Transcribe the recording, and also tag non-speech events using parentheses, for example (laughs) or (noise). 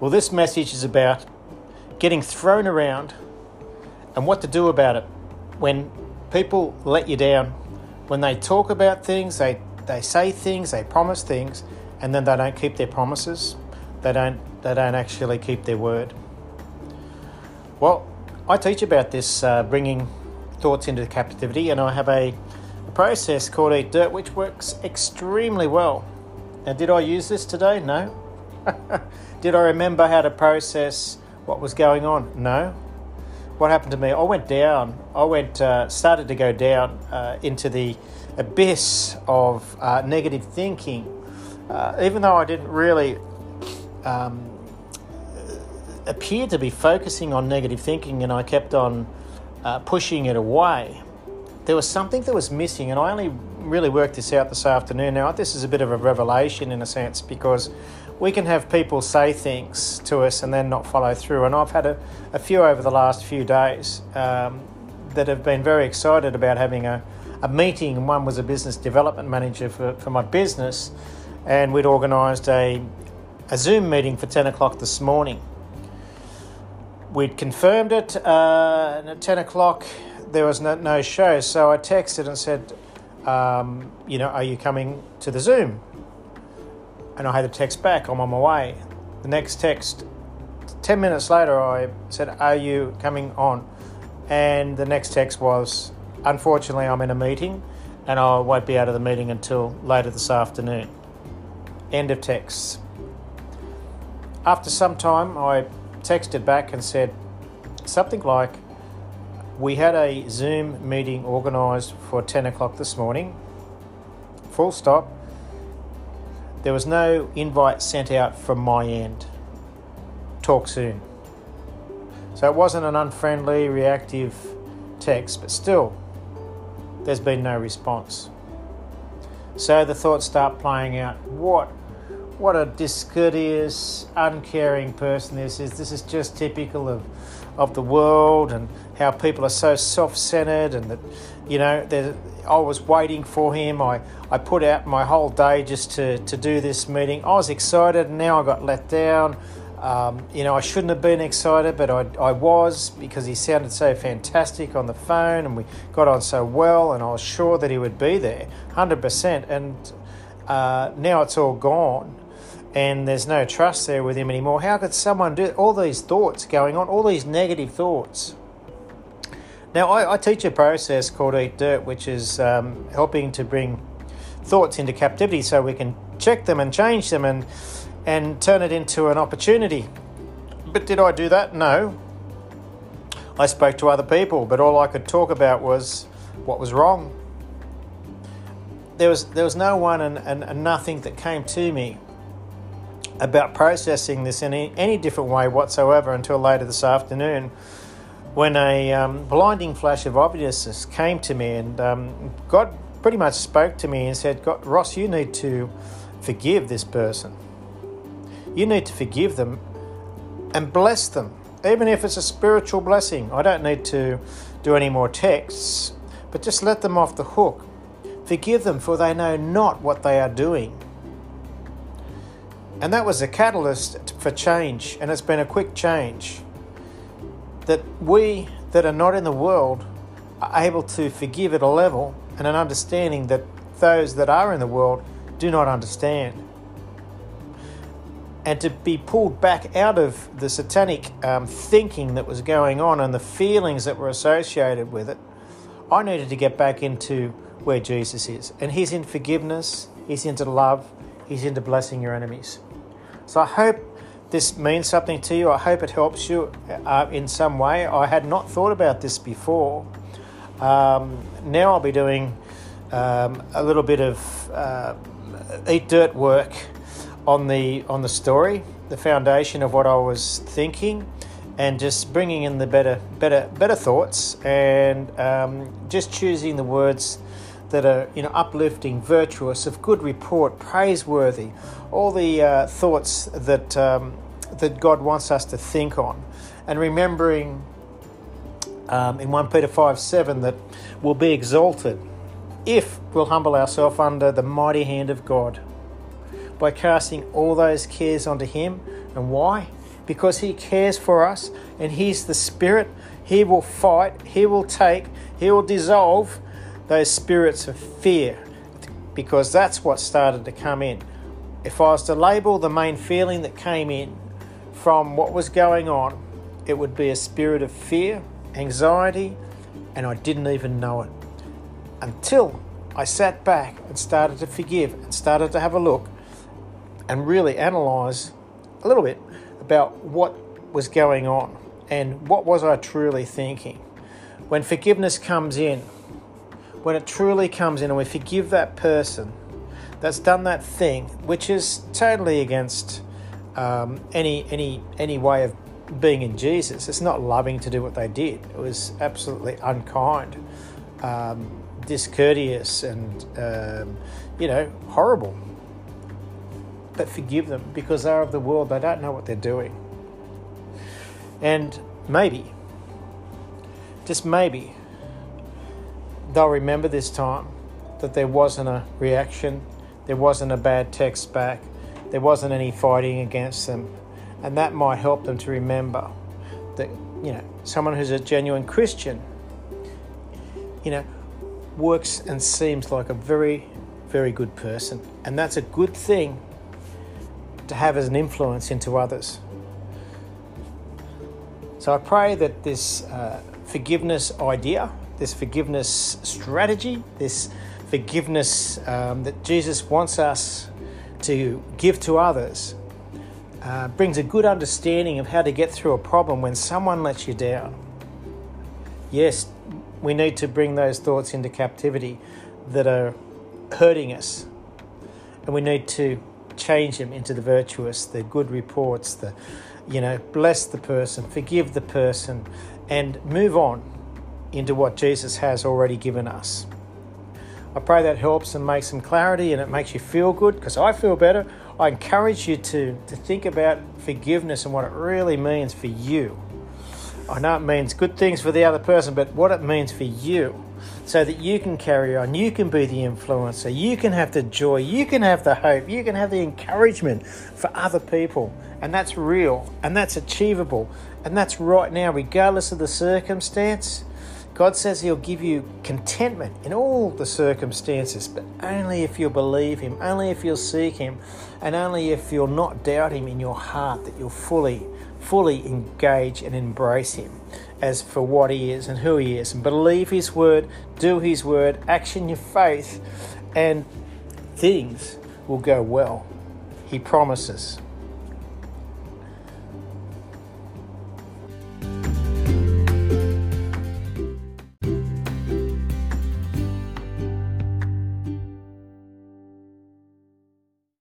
Well, this message is about getting thrown around and what to do about it when people let you down, when they talk about things, they, they say things, they promise things, and then they don't keep their promises. They don't, they don't actually keep their word. Well, I teach about this uh, bringing thoughts into captivity, and I have a, a process called Eat Dirt which works extremely well. Now, did I use this today? No. (laughs) did I remember how to process what was going on? No. What happened to me? I went down. I went, uh, started to go down uh, into the abyss of uh, negative thinking, uh, even though I didn't really um, appear to be focusing on negative thinking, and I kept on uh, pushing it away. There was something that was missing, and I only really worked this out this afternoon. Now, this is a bit of a revelation in a sense because we can have people say things to us and then not follow through. And I've had a, a few over the last few days um, that have been very excited about having a, a meeting. One was a business development manager for, for my business, and we'd organised a, a Zoom meeting for 10 o'clock this morning. We'd confirmed it, uh, and at 10 o'clock there was no, no show, so I texted and said, um, You know, are you coming to the Zoom? and I had a text back, I'm on my way. The next text, 10 minutes later, I said, Are you coming on? And the next text was, Unfortunately, I'm in a meeting and I won't be out of the meeting until later this afternoon. End of text. After some time, I texted back and said something like, We had a Zoom meeting organised for 10 o'clock this morning, full stop there was no invite sent out from my end. Talk soon. So it wasn't an unfriendly, reactive text, but still, there's been no response. So the thoughts start playing out. What, what a discourteous, uncaring person this is. This is just typical of, of the world and how people are so self-centered, and that, you know, I was waiting for him. I, I put out my whole day just to, to do this meeting. I was excited, and now I got let down. Um, you know, I shouldn't have been excited, but I, I was because he sounded so fantastic on the phone and we got on so well, and I was sure that he would be there 100%. And uh, now it's all gone, and there's no trust there with him anymore. How could someone do all these thoughts going on, all these negative thoughts? Now, I, I, teach a process called Eat Dirt, which is um, helping to bring thoughts into captivity so we can check them and change them and, and turn it into an opportunity. But did I do that? No. I spoke to other people, but all I could talk about was what was wrong. There was, there was no one and, and, and nothing that came to me about processing this in any, any different way whatsoever until later this afternoon when a um, blinding flash of obviousness came to me, and um, God pretty much spoke to me and said, Ross, you need to forgive this person. You need to forgive them and bless them, even if it's a spiritual blessing. I don't need to do any more texts, but just let them off the hook. Forgive them, for they know not what they are doing. And that was a catalyst for change, and it's been a quick change that we that are not in the world are able to forgive at a level and an understanding that those that are in the world do not understand. And to be pulled back out of the satanic um, thinking that was going on and the feelings that were associated with it, I needed to get back into where Jesus is. And He's in forgiveness, He's into love, He's into blessing your enemies. So I hope this means something to you. I hope it helps you uh, in some way. I had not thought about this before. Um, now I'll be doing um, a little bit of uh, eat dirt work on the on the story, the foundation of what I was thinking, and just bringing in the better better better thoughts and um, just choosing the words that are you know uplifting, virtuous, of good report, praiseworthy, all the uh, thoughts that um, that God wants us to think on, and remembering um, in one Peter five seven that we'll be exalted if we'll humble ourselves under the mighty hand of God by casting all those cares onto Him. And why? because He cares for us and He's the Spirit. He will fight, He will take, He will dissolve those spirits of fear because that's what started to come in. If I was to label the main feeling that came in from what was going on, it would be a spirit of fear, anxiety, and I didn't even know it until I sat back and started to forgive and started to have a look and really analyze a little bit about what was going on and what was I truly thinking. When forgiveness comes in, when it truly comes in and we forgive that person that's done that thing, which is totally against um, any any any way of being in Jesus. It's not loving to do what they did. It was absolutely unkind, um, discourteous, and um, you know horrible. But forgive them because they're of the world. They don't know what they're doing. And maybe, just maybe, they'll remember this time that there wasn't a reaction, there wasn't a bad text back, there wasn't any fighting against them, and that might help them to remember that you know someone who's a genuine Christian, you know, works and seems like a very, very good person, and that's a good thing to have as an influence into others. So I pray that this uh, forgiveness idea this forgiveness strategy, this forgiveness um, that Jesus wants us to give to others, uh, brings a good understanding of how to get through a problem when someone lets you down. Yes, we need to bring those thoughts into captivity that are hurting us, and we need to change them into the virtuous, the good reports, the you know, bless the person, forgive the person, and move on into what Jesus has already given us. I pray that helps and makes some clarity and it makes you feel good because I feel better. I encourage you to, to think about forgiveness and what it really means for you. I know it means good things for the other person, but what it means for you so that you can carry on, you can be the influencer, you can have the joy, you can have the hope, you can have the encouragement for other people. And that's real and that's achievable and that's right now, regardless of the circumstance. God says He'll give you contentment in all the circumstances, but only if you'll believe Him, only if you'll seek Him, and only if you'll not doubt Him in your heart that you'll fully, fully engage and embrace Him as for what He is and who He is, and believe His word, do His word, action your faith, and things will go well. He promises.